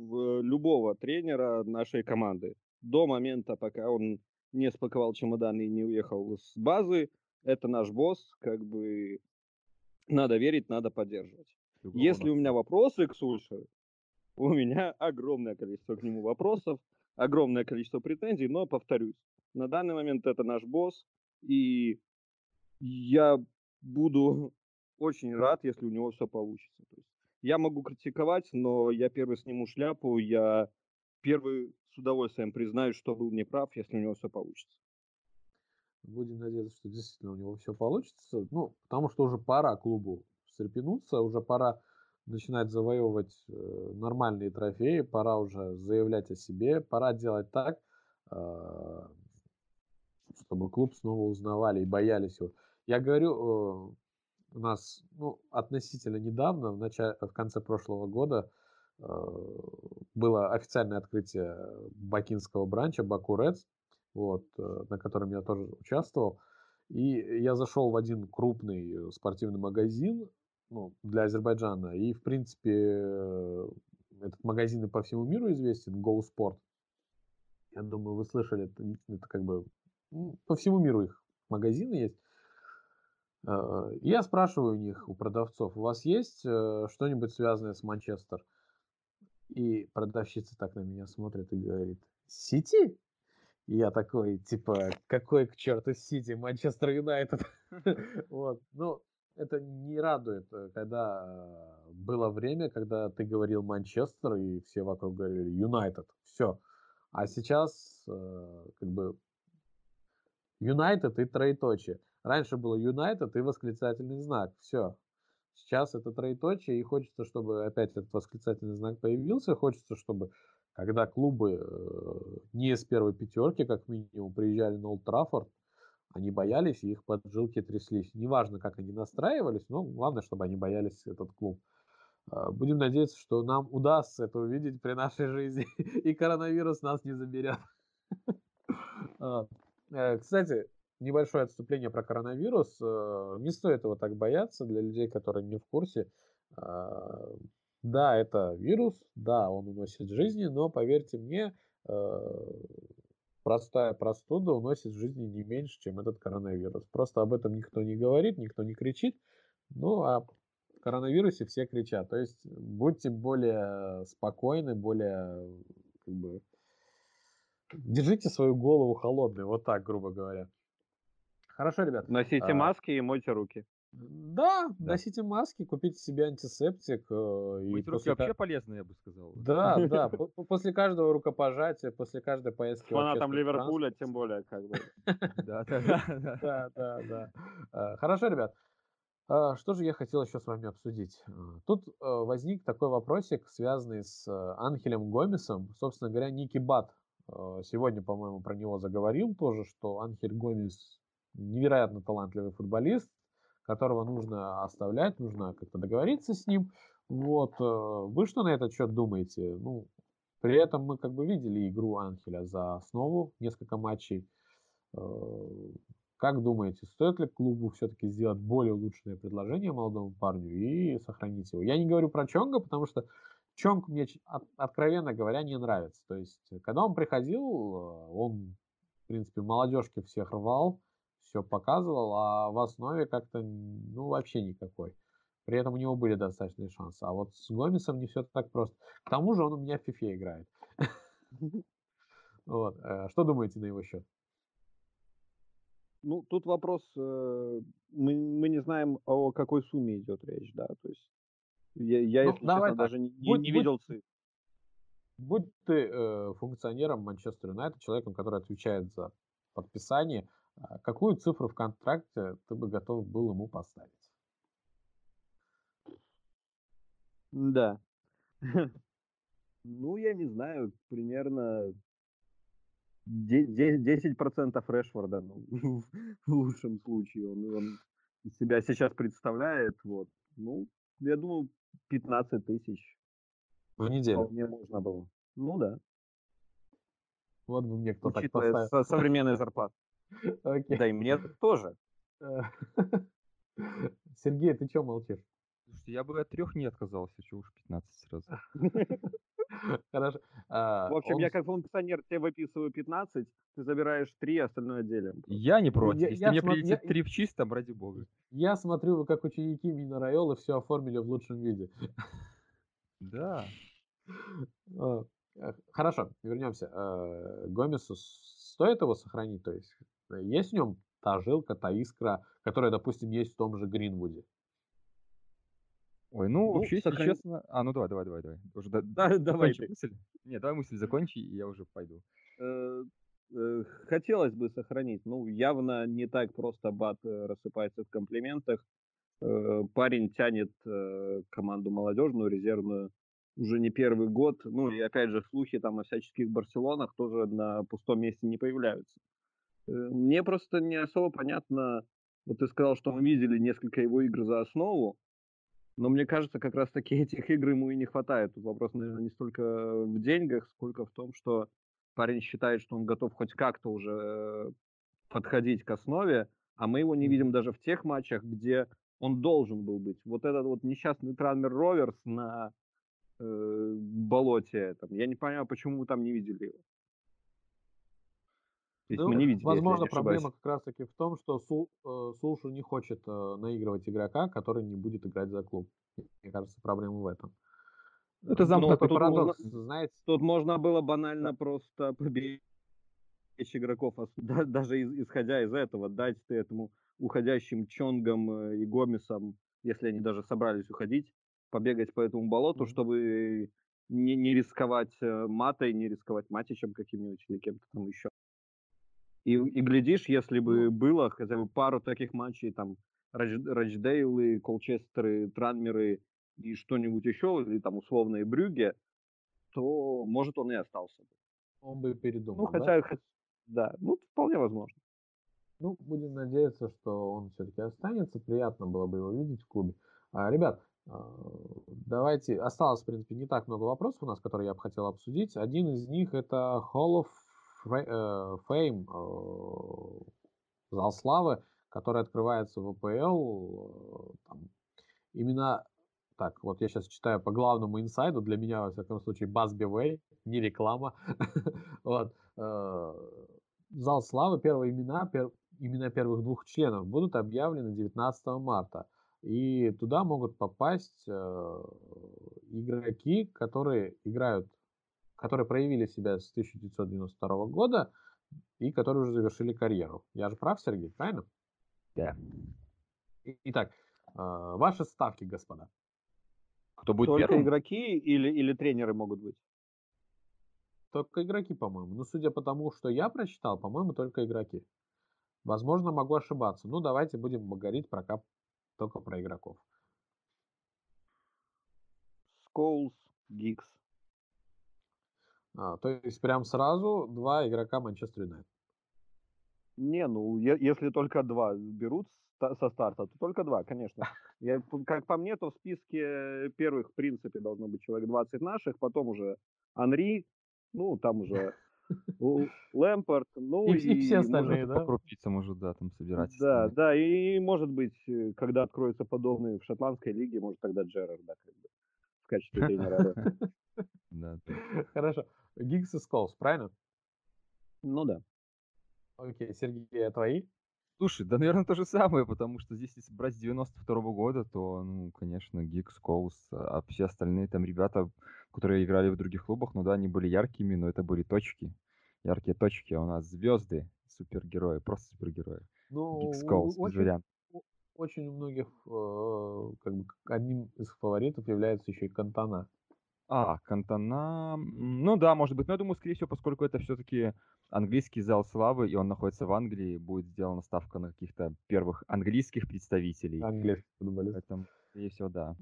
в любого тренера нашей команды. До момента, пока он не спаковал чемоданы и не уехал с базы, это наш босс, как бы надо верить, надо поддерживать. Если у меня вопросы к Сульше, у меня огромное количество к нему вопросов, огромное количество претензий, но повторюсь, на данный момент это наш босс, и я буду очень рад, если у него все получится. То есть я могу критиковать, но я первый сниму шляпу, я первый с удовольствием признаю, что был неправ, если у него все получится. Будем надеяться, что действительно у него все получится. Ну, потому что уже пора клубу встрепенуться, уже пора начинать завоевывать э, нормальные трофеи, пора уже заявлять о себе, пора делать так, э, чтобы клуб снова узнавали и боялись его. Я говорю, э, у нас ну, относительно недавно, в, начале, в конце прошлого года, было официальное открытие бакинского бранча Баку Рeds, вот, на котором я тоже участвовал. И я зашел в один крупный спортивный магазин, ну, для Азербайджана. И, в принципе, э, этот магазин и по всему миру известен, Go Sport. Я думаю, вы слышали, это, это как бы по всему миру их магазины есть. Э, я спрашиваю у них, у продавцов, у вас есть э, что-нибудь связанное с Манчестер? И продавщица так на меня смотрит и говорит, Сити? И я такой, типа, какой к черту Сити, Манчестер Юнайтед? (laughs) Вот, ну, это не радует, э, когда э, было время, когда ты говорил Манчестер, и все вокруг говорили Юнайтед. Все. А сейчас э, как бы Юнайтед и троеточие. Раньше было Юнайтед и восклицательный знак. Все. Сейчас это троеточие, и хочется, чтобы опять этот восклицательный знак появился. Хочется, чтобы когда клубы не из первой пятерки, как минимум, приезжали на Олд Траффорд, они боялись, и их поджилки тряслись. Неважно, как они настраивались, но главное, чтобы они боялись этот клуб. А, будем надеяться, что нам удастся это увидеть при нашей жизни, (laughs) и коронавирус нас не заберет. (laughs) А, э, кстати, небольшое отступление про коронавирус. Э, не стоит его так бояться для людей, которые не в курсе. А, да, это вирус, да, он уносит жизни, но поверьте мне, э, простая простуда уносит жизни не меньше, чем этот коронавирус. Просто об этом никто не говорит, никто не кричит. Ну, а о коронавирусе все кричат. То есть будьте более спокойны, более как бы держите свою голову холодной, вот так, грубо говоря. Хорошо, ребят. Носите а... маски и мойте руки. Да, да, носите маски, купите себе антисептик. Э, и Мыть руки вообще полезно, я бы сказал. Да, да, (laughs) после каждого рукопожатия, после каждой поездки. Фанатам Ливерпуля, тем более, как бы. (laughs) Да, да, да, да. Э, хорошо, ребят. Э, что же я хотел еще с вами обсудить? Тут возник такой вопросик, связанный с Анхелем Гомесом. Собственно говоря, Ники Бат сегодня, по-моему, про него заговорил тоже, что Анхель Гомес невероятно талантливый футболист, которого нужно оставлять, нужно как-то договориться с ним. Вот. Э, вы что на этот счет думаете? Ну, при этом мы как бы видели игру Анхеля за основу, несколько матчей. Э, как думаете, стоит ли клубу все-таки сделать более улучшенное предложение молодому парню и сохранить его? Я не говорю про Чонга, потому что Чонг мне, откровенно говоря, не нравится. То есть, когда он приходил, э, он, в принципе, молодежки всех рвал, все показывал, а в основе как-то, ну, вообще никакой. При этом у него были достаточные шансы. А вот с Гомесом не все так просто. К тому же он у меня в FIFA играет. (laughs) Вот. Э, что думаете на его счет? Ну, тут вопрос, э, мы, мы не знаем, о какой сумме идет речь, да, то есть я, я ну, если честно, так. даже не, будь, не видел цифр. Будь ты э, функционером Манчестер Юнайтед, человеком, который отвечает за подписание, какую цифру в контракте ты бы готов был ему поставить? Да. (laughs) Ну, я не знаю, примерно 10% Решфорда, ну, (laughs) в лучшем случае. Он, он себя сейчас представляет. Вот. Ну, я думаю, 15 тысяч. В неделю? Вполне можно было. Ну да. Вот бы мне кто так поставил. Со современной зарплаты. (laughs) Okay. Да и мне тоже. (laughs) Сергей, ты что молчишь? Слушайте, я бы от трех не отказался, чего уж 15 сразу. (laughs) Хорошо. А, в общем, я как функционер тебе выписываю 15, ты забираешь 3, остальное делим. Я не против. Я, Если мне прилетит я... 3 в чистом, ради бога. Я смотрю, как ученики Мина Райола все оформили в лучшем виде. Да. А, э, хорошо, вернемся. Э, Гомесу стоит его сохранить? То есть есть в нем та жилка, та искра, которая, допустим, есть в том же Гринвуде? Ой, ну, ну вообще, если сохран... честно... А, ну давай, давай, давай, давай. Уже да, да, (laughs) давай ты. мысль. Не, давай мысль закончи, и я уже пойду. Э, э, хотелось бы сохранить. Ну, явно не так просто Бат э, рассыпается в комплиментах. Парень тянет команду молодежную, резервную уже не первый год. Ну, и опять же, слухи там о всяческих Барселонах тоже на пустом месте не появляются. Мне просто не особо понятно, вот ты сказал, что мы видели несколько его игр за основу, но мне кажется, как раз-таки (laughs) этих игр ему и не хватает. Тут вопрос, наверное, не столько в деньгах, сколько в том, что парень считает, что он готов хоть как-то уже подходить к основе, а мы его не видим даже в тех матчах, где он должен был быть. Вот этот вот несчастный Транмер Роверс на э, болоте, там, я не понимаю, почему вы там не видели его. Есть ну, мы не видели, возможно, проблема как раз-таки в том, что Сул, э, Сулшу не хочет э, наигрывать игрока, который не будет играть за клуб. Мне кажется, проблема в этом. Это замкнутый парадокс, можно, знаете. Тут можно было банально просто поберечь игроков, да, даже из, исходя из этого, дать ты этому уходящим Чонгам э, и Гомесам, если они даже собрались уходить, побегать по этому болоту, mm-hmm. чтобы не, не рисковать э, матой, не рисковать матичем каким-нибудь или кем-то там еще. И, и глядишь, если бы было хотя бы пару таких матчей, там, Радждейлы, Колчестеры, Транмеры и что-нибудь еще, или там условные Брюги, то, может, он и остался бы. Он бы передумал, Ну, хотя, да? да, ну, вполне возможно. Ну, будем надеяться, что он все-таки останется. Приятно было бы его видеть в клубе. А, ребят, а, давайте... Осталось, в принципе, не так много вопросов у нас, которые я бы хотел обсудить. Один из них это Hall of Э, э, зал славы, который открывается в АПЛ. Э, там, именно так, вот я сейчас читаю по главному инсайду, для меня, во всяком случае, Басби Way, не реклама. (laughs) вот. Зал славы, первые имена, пер, имена первых двух членов будут объявлены 19 марта. И туда могут попасть э, игроки, которые играют которые проявили себя с 1992 года и которые уже завершили карьеру. Я же прав, Сергей, правильно? Да. Итак, а, ваши ставки, господа. Кто будет Только первым? игроки или, или тренеры могут быть? Только игроки, по-моему. Ну, судя по тому, что я прочитал, по-моему, только игроки. Возможно, могу ошибаться. Ну, давайте будем говорить про кап только про игроков. Скоулс, Гикс, а, то есть прям сразу два игрока Манчестер Юнайтед. Не, ну, е- если только два берут со старта, то только два, конечно. (laughs) Я, как по мне, то в списке первых, в принципе, должно быть человек 20 наших, потом уже Анри, ну, там уже (laughs) Лэмпорт, ну и, и, и все остальные, может, да? По крупицам уже, да, там собирать. Да, да, и может быть, э, когда откроются подобные в шотландской лиге, может тогда Джерард, да, как бы, в качестве тренера. Да. (laughs) Хорошо. Гиггс и Сколс, правильно? Ну да. Окей, Сергей, а твои? Слушай, да, наверное, то же самое, потому что здесь, если брать с 92 года, то, ну, конечно, Гикс, Коус, а все остальные там ребята, которые играли в других клубах, ну да, они были яркими, но это были точки. Яркие точки, а у нас звезды, супергерои, просто супергерои. Ну, Гикс, Коус, без очень, очень у многих, э, как бы, одним из фаворитов является еще и Кантана. А, Кантана, ну да, может быть, но я думаю, скорее всего, поскольку это все-таки английский зал славы, и он находится в Англии, будет сделана ставка на каких-то первых английских представителей. Английский футболист. Поэтому, скорее всего, да.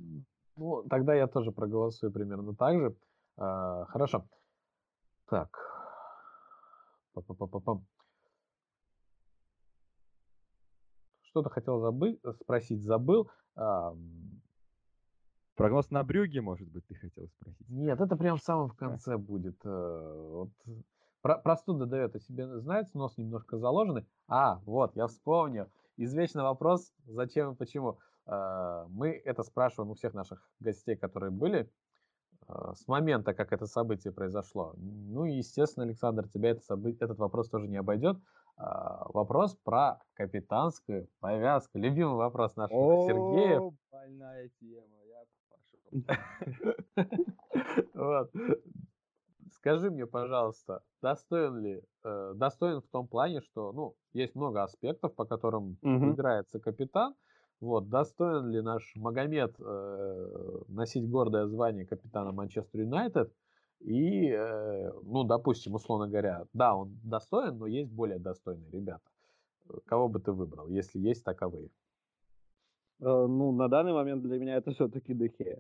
Ну, тогда я тоже проголосую примерно так же. А, хорошо. Так. Па-па-па-па-пам. Что-то хотел забыть, спросить, забыл. А, Прогноз на Брюге, может быть, ты хотел спросить? Нет, это прям в самом конце будет. э, Вот. Про- Простуда дает о себе знать, нос немножко заложенный. А, вот, я вспомнил. Извечный вопрос, зачем и почему. Э, Мы это спрашиваем у всех наших гостей, которые были э, с момента, как это событие произошло. Ну и, естественно, Александр, тебя это собы- этот вопрос тоже не обойдет. А, Вопрос про капитанскую повязку. Любимый вопрос нашего Сергея. Больная тема. (laughs) Вот. Скажи мне, пожалуйста, достоин ли, э, достоин в том плане, что, ну, есть много аспектов, по которым Мгм. выбирается капитан. Вот, достоин ли наш Магомед э, носить гордое звание капитана Манчестер Юнайтед? И, э, ну, допустим, условно говоря, да, он достоин, но есть более достойные ребята. Э, Кого бы ты выбрал, если есть таковые? Э, Ну, на данный момент для меня это все-таки Дехея.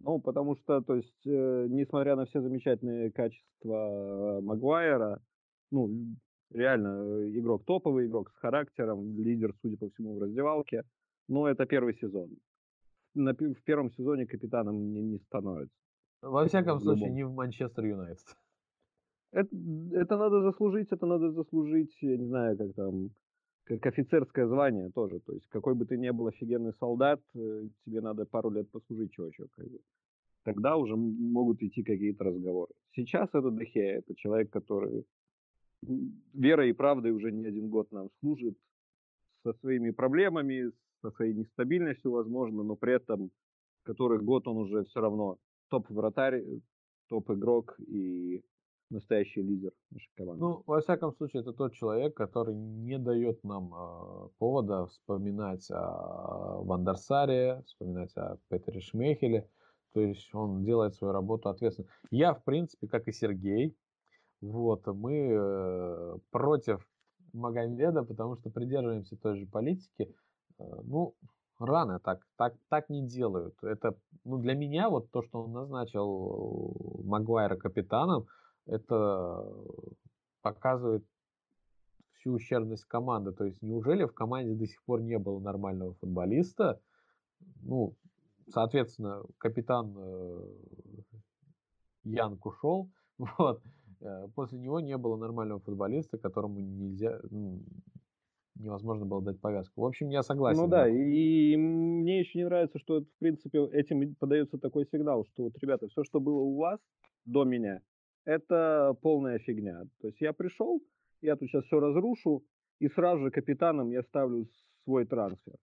Ну, потому что, то есть, э, несмотря на все замечательные качества э, Магуайра, ну, реально э, игрок топовый, игрок с характером, лидер, судя по всему, в раздевалке. Но это первый сезон. На, в первом сезоне капитаном не, не становится. Во всяком случае, не в Манчестер Юнайтед. Это, это надо заслужить, это надо заслужить, я не знаю, как там, как офицерское звание тоже. То есть, какой бы ты ни был офигенный солдат, э, тебе надо пару лет послужить, чувачок. как бы. Тогда уже могут идти какие-то разговоры. Сейчас это Дехея, это человек, который верой и правдой уже не один год нам служит, со своими проблемами, со своей нестабильностью, возможно, но при этом который год он уже все равно топ-вратарь, э, топ-игрок и настоящий лидер нашей команды. Ну, во всяком случае, это тот человек, который не дает нам э, повода вспоминать о Вандерсаре, вспоминать о Петере Шмейхеле. То есть он делает свою работу ответственно. Я, в принципе, как и Сергей, вот, мы э, против Магомеда, потому что придерживаемся той же политики. Э, ну, рано так, так, так не делают. Это, ну, для меня вот то, что он назначил Магуайра капитаном, это показывает всю ущербность команды. То есть неужели в команде до сих пор не было нормального футболиста? Ну, соответственно, капитан э, Янг ушел. (laughs) Вот. Э, После него не было нормального футболиста, которому нельзя, ну, невозможно было дать повязку. В общем, я согласен. Ну да, и, и мне еще не нравится, что, в принципе, этим подается такой сигнал, что вот, ребята, все, что было у вас до меня, это полная фигня. То есть я пришел, я тут сейчас все разрушу, и сразу же капитаном я ставлю свой трансфер.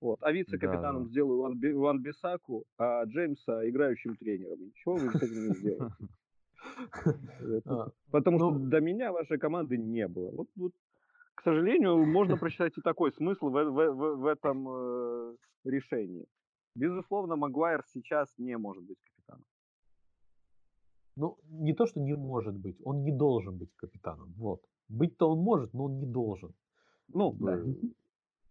Вот. А вице-капитаном Да. сделаю Ван, Би- Ван Бисаку, а Джеймса играющим тренером. Ничего вы с этим не сделаете. (laughs) А, Потому что Ну- до меня вашей команды не было. Вот, к сожалению, можно (laughs) прочитать и такой смысл в этом э, решении. Безусловно, Магуайр сейчас не может быть капитаном. Ну, не то, что не может быть, он не должен быть капитаном. Вот. Быть-то он может, но он не должен. Ну, да. бы,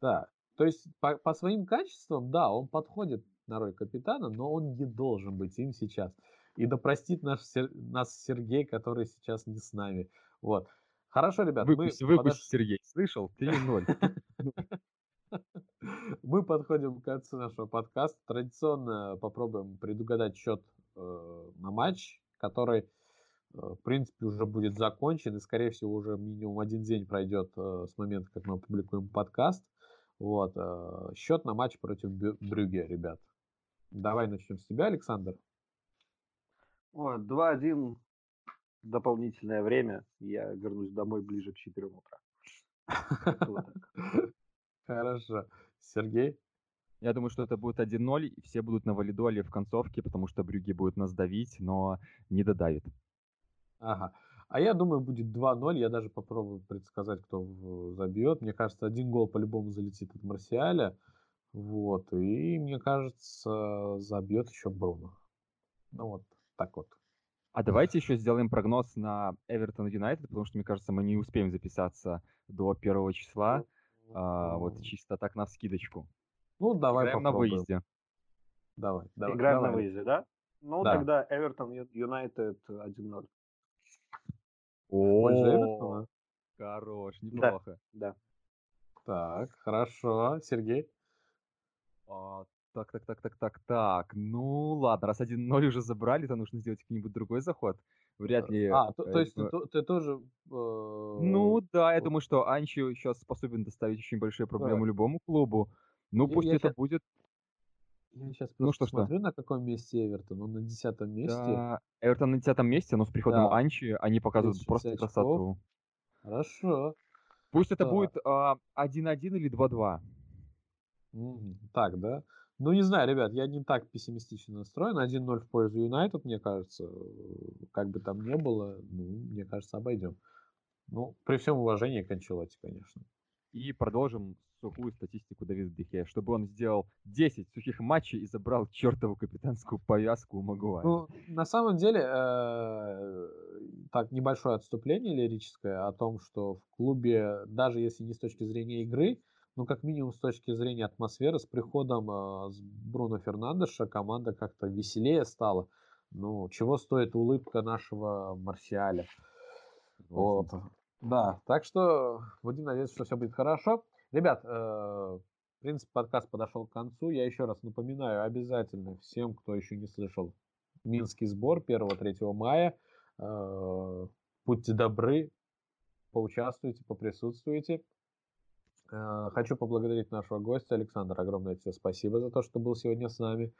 Да. То есть по, по своим качествам, да, он подходит на роль капитана, но он не должен быть им сейчас. И да простит наш, нас Сергей, который сейчас не с нами. Вот. Хорошо, ребят, Выпусти, мы выпусти, подош- Сергей. Слышал? 3-0. (laughs) Мы подходим к концу нашего подкаста. Традиционно попробуем предугадать счет э, на матч, который, э, в принципе, уже будет закончен. И, скорее всего, уже минимум один день пройдет э, с момента, как мы опубликуем подкаст. Вот. Э, счет на матч против Брюге, ребят. Давай начнем с тебя, Александр. О, 2-1 дополнительное время. Я вернусь домой ближе к 4 утра. (laughs) Хорошо. Сергей? Я думаю, что это будет 1-0, и все будут на валидоле в концовке, потому что Брюги будет нас давить, но не додавит. Ага. А я думаю, будет 2-0. Я даже попробую предсказать, кто забьет. Мне кажется, один гол по-любому залетит от Марсиаля. Вот. И мне кажется, забьет еще Бруно. Ну вот, так вот. А давайте еще сделаем прогноз на Эвертон Юнайтед, потому что, мне кажется, мы не успеем записаться до первого числа. А, вот чисто так на скидочку. Ну, давай Играем на выезде. Давай, давай. Играем давай. на выезде, да? Ну, да. тогда Эвертон Юнайтед 1-0. О, Эвертона? Хорош, неплохо. Да, да. Так, хорошо. Сергей? А, так, так, так, так, так, так. Ну, ладно, раз 1-0 уже забрали, то нужно сделать какой-нибудь другой заход. Вряд ли... А, то, то есть ты, ты тоже... Э... Ну, да, я думаю, что Анчи сейчас способен доставить очень большие проблемы да. любому клубу. Ну, пусть я это сейчас... будет... Я сейчас ну, что, смотрю, что? на каком месте Эвертон. Он на десятом месте. Да, Эвертон на десятом месте, но с приходом да. Анчи они показывают просто очков. красоту. Хорошо. Пусть это будет а, 1-1 или 2-2. Так, да? Ну, не знаю, ребят, я не так пессимистично настроен. 1-0 в пользу Юнайтед, мне кажется. Как бы там ни было, ну, мне кажется, обойдем. Ну, при всем уважении к Анчелоте, конечно. И продолжим сухую статистику Давида Дехе, чтобы он сделал 10 сухих матчей и забрал чертову капитанскую повязку у Магуайра. Ну, на самом деле, э, так, небольшое отступление лирическое о том, что в клубе, даже если не с точки зрения игры, ну, как минимум с точки зрения атмосферы, с приходом э, с Бруно Фернандеша команда как-то веселее стала. Ну, чего стоит улыбка нашего Марсиаля. Вот. Да, так что будем надеяться, что все будет хорошо. Ребят, э, в принципе, подкаст подошел к концу. Я еще раз напоминаю, обязательно всем, кто еще не слышал, Минский сбор 1-3 мая. Э, будьте добры, поучаствуйте, поприсутствуйте. Э, хочу поблагодарить нашего гостя Александра. Огромное тебе спасибо за то, что был сегодня с нами.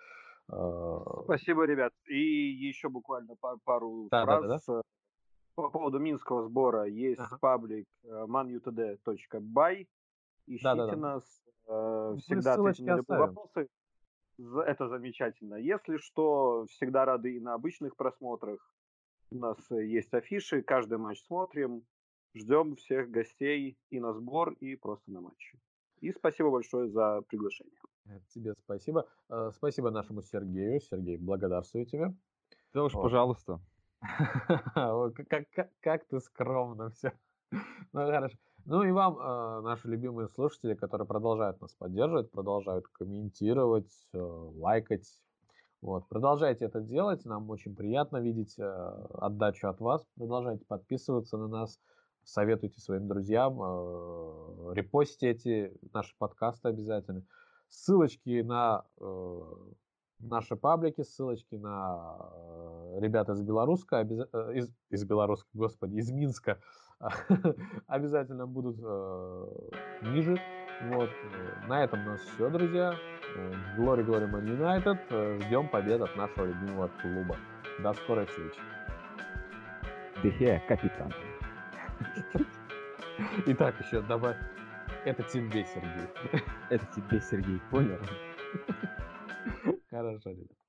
Спасибо, ребят. И еще буквально пару да, фраз. Да, да, По поводу минского сбора есть ага. паблик manutd.by. Ищите да, да, да. нас. Всегда ответим на любые вопросы. Это замечательно. Если что, всегда рады и на обычных просмотрах. У нас есть афиши, каждый матч смотрим. Ждем всех гостей и на сбор, и просто на матч. И спасибо большое за приглашение. Э, тебе спасибо. Э, спасибо нашему Сергею. Сергей, благодарствую тебе. Да уж, вот. пожалуйста. (laughs) как, как, как ты скромно все. (laughs) Ну, хорошо. Ну и вам, э, наши любимые слушатели, которые продолжают нас поддерживать, продолжают комментировать, лайкать. Вот. Продолжайте это делать, нам очень приятно видеть отдачу от вас. Продолжайте подписываться на нас советуйте своим друзьям, э, репостите наши подкасты обязательно. Ссылочки на э, наши паблики, ссылочки на э, ребят из Белоруска, из, из Белоруска, господи, из Минска (laughs) обязательно будут ниже. Вот. На этом у нас все, друзья. Glory Glory Man United. Ждем побед от нашего любимого клуба. До скорой встречи. Дехе, капитан. (laughs) Итак, еще добавь. Это тебе, Сергей. Это тебе, Сергей, понял? (laughs) Хорошо, ребят.